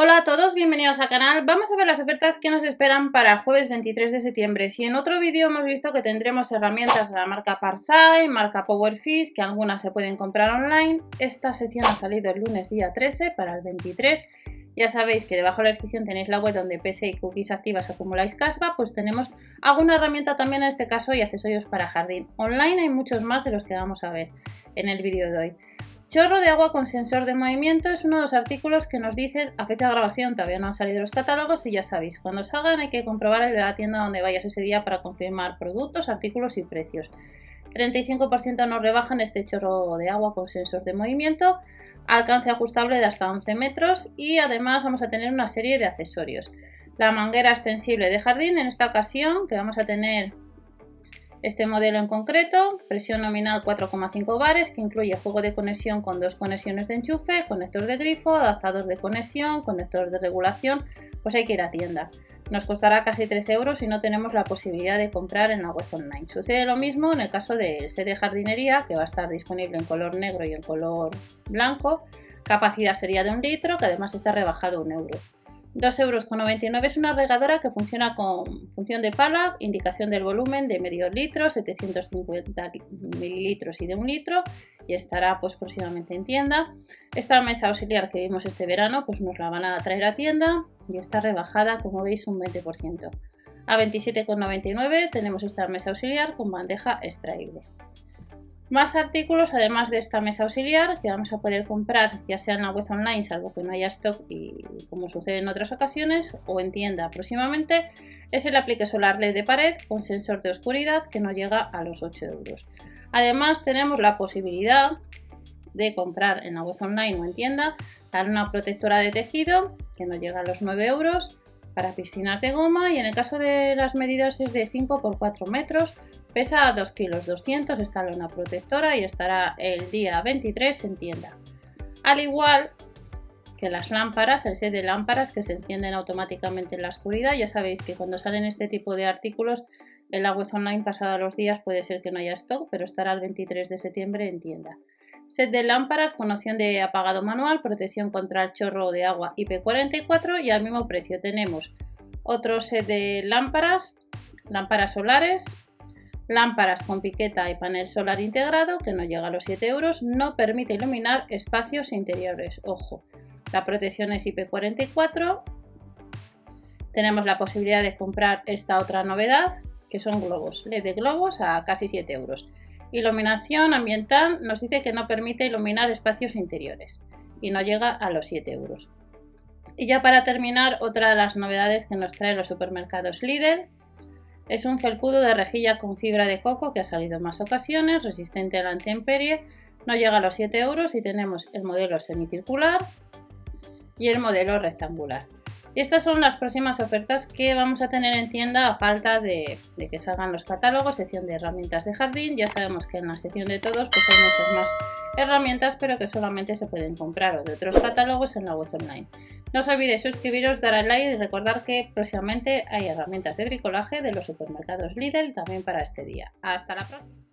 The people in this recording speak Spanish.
Hola a todos, bienvenidos al canal. Vamos a ver las ofertas que nos esperan para jueves 23 de septiembre. Si en otro vídeo hemos visto que tendremos herramientas de la marca Parsai, marca Powerfish, que algunas se pueden comprar online, esta sección ha salido el lunes día 13 para el 23. Ya sabéis que debajo de la descripción tenéis la web donde PC y cookies activas acumuláis caspa, pues tenemos alguna herramienta también en este caso y accesorios para jardín. Online hay muchos más de los que vamos a ver en el vídeo de hoy. Chorro de agua con sensor de movimiento es uno de los artículos que nos dicen a fecha de grabación, todavía no han salido los catálogos y ya sabéis, cuando salgan hay que comprobar el de la tienda donde vayas ese día para confirmar productos, artículos y precios. 35% nos rebajan este chorro de agua con sensor de movimiento, alcance ajustable de hasta 11 metros y además vamos a tener una serie de accesorios. La manguera extensible de jardín en esta ocasión que vamos a tener este modelo en concreto, presión nominal 4,5 bares, que incluye juego de conexión con dos conexiones de enchufe, conector de grifo, adaptador de conexión, conector de regulación, pues hay que ir a tienda. Nos costará casi 13 euros y no tenemos la posibilidad de comprar en la web online. Sucede lo mismo en el caso del set de jardinería, que va a estar disponible en color negro y en color blanco. Capacidad sería de un litro, que además está rebajado un euro. 2,99 euros es una regadora que funciona con función de pala, indicación del volumen de medio litro, 750 mililitros y de un litro y estará pues próximamente en tienda. Esta mesa auxiliar que vimos este verano pues nos la van a traer a tienda y está rebajada como veis un 20%. A 27,99 tenemos esta mesa auxiliar con bandeja extraíble. Más artículos, además de esta mesa auxiliar, que vamos a poder comprar ya sea en la web online, salvo que no haya stock y como sucede en otras ocasiones, o en tienda próximamente, es el aplique solar LED de pared con sensor de oscuridad que no llega a los 8 euros. Además tenemos la posibilidad de comprar en la web online o en tienda una protectora de tejido que no llega a los 9 euros para piscinas de goma y en el caso de las medidas es de 5 por 4 metros, pesa 2 kilos 200, está lona protectora y estará el día 23 en tienda. Al igual que las lámparas, el set de lámparas que se encienden automáticamente en la oscuridad, ya sabéis que cuando salen este tipo de artículos en la web online pasado los días puede ser que no haya stock, pero estará el 23 de septiembre en tienda. Set de lámparas con opción de apagado manual, protección contra el chorro de agua IP44 y al mismo precio tenemos otro set de lámparas, lámparas solares, lámparas con piqueta y panel solar integrado que no llega a los 7 euros, no permite iluminar espacios interiores. Ojo, la protección es IP44. Tenemos la posibilidad de comprar esta otra novedad que son globos, LED de globos a casi 7 euros. Iluminación ambiental nos dice que no permite iluminar espacios interiores y no llega a los 7 euros. Y ya para terminar, otra de las novedades que nos trae los supermercados Lidl es un felpudo de rejilla con fibra de coco que ha salido en más ocasiones, resistente a la intemperie, no llega a los 7 euros y tenemos el modelo semicircular y el modelo rectangular. Estas son las próximas ofertas que vamos a tener en tienda a falta de, que salgan los catálogos, sección de herramientas de jardín. Ya sabemos que en la sección de todos pues hay muchas más herramientas, pero que solamente se pueden comprar o de otros catálogos en la web online. No os olvidéis suscribiros, dar al like y recordar que próximamente hay herramientas de bricolaje de los supermercados Lidl también para este día. Hasta la próxima.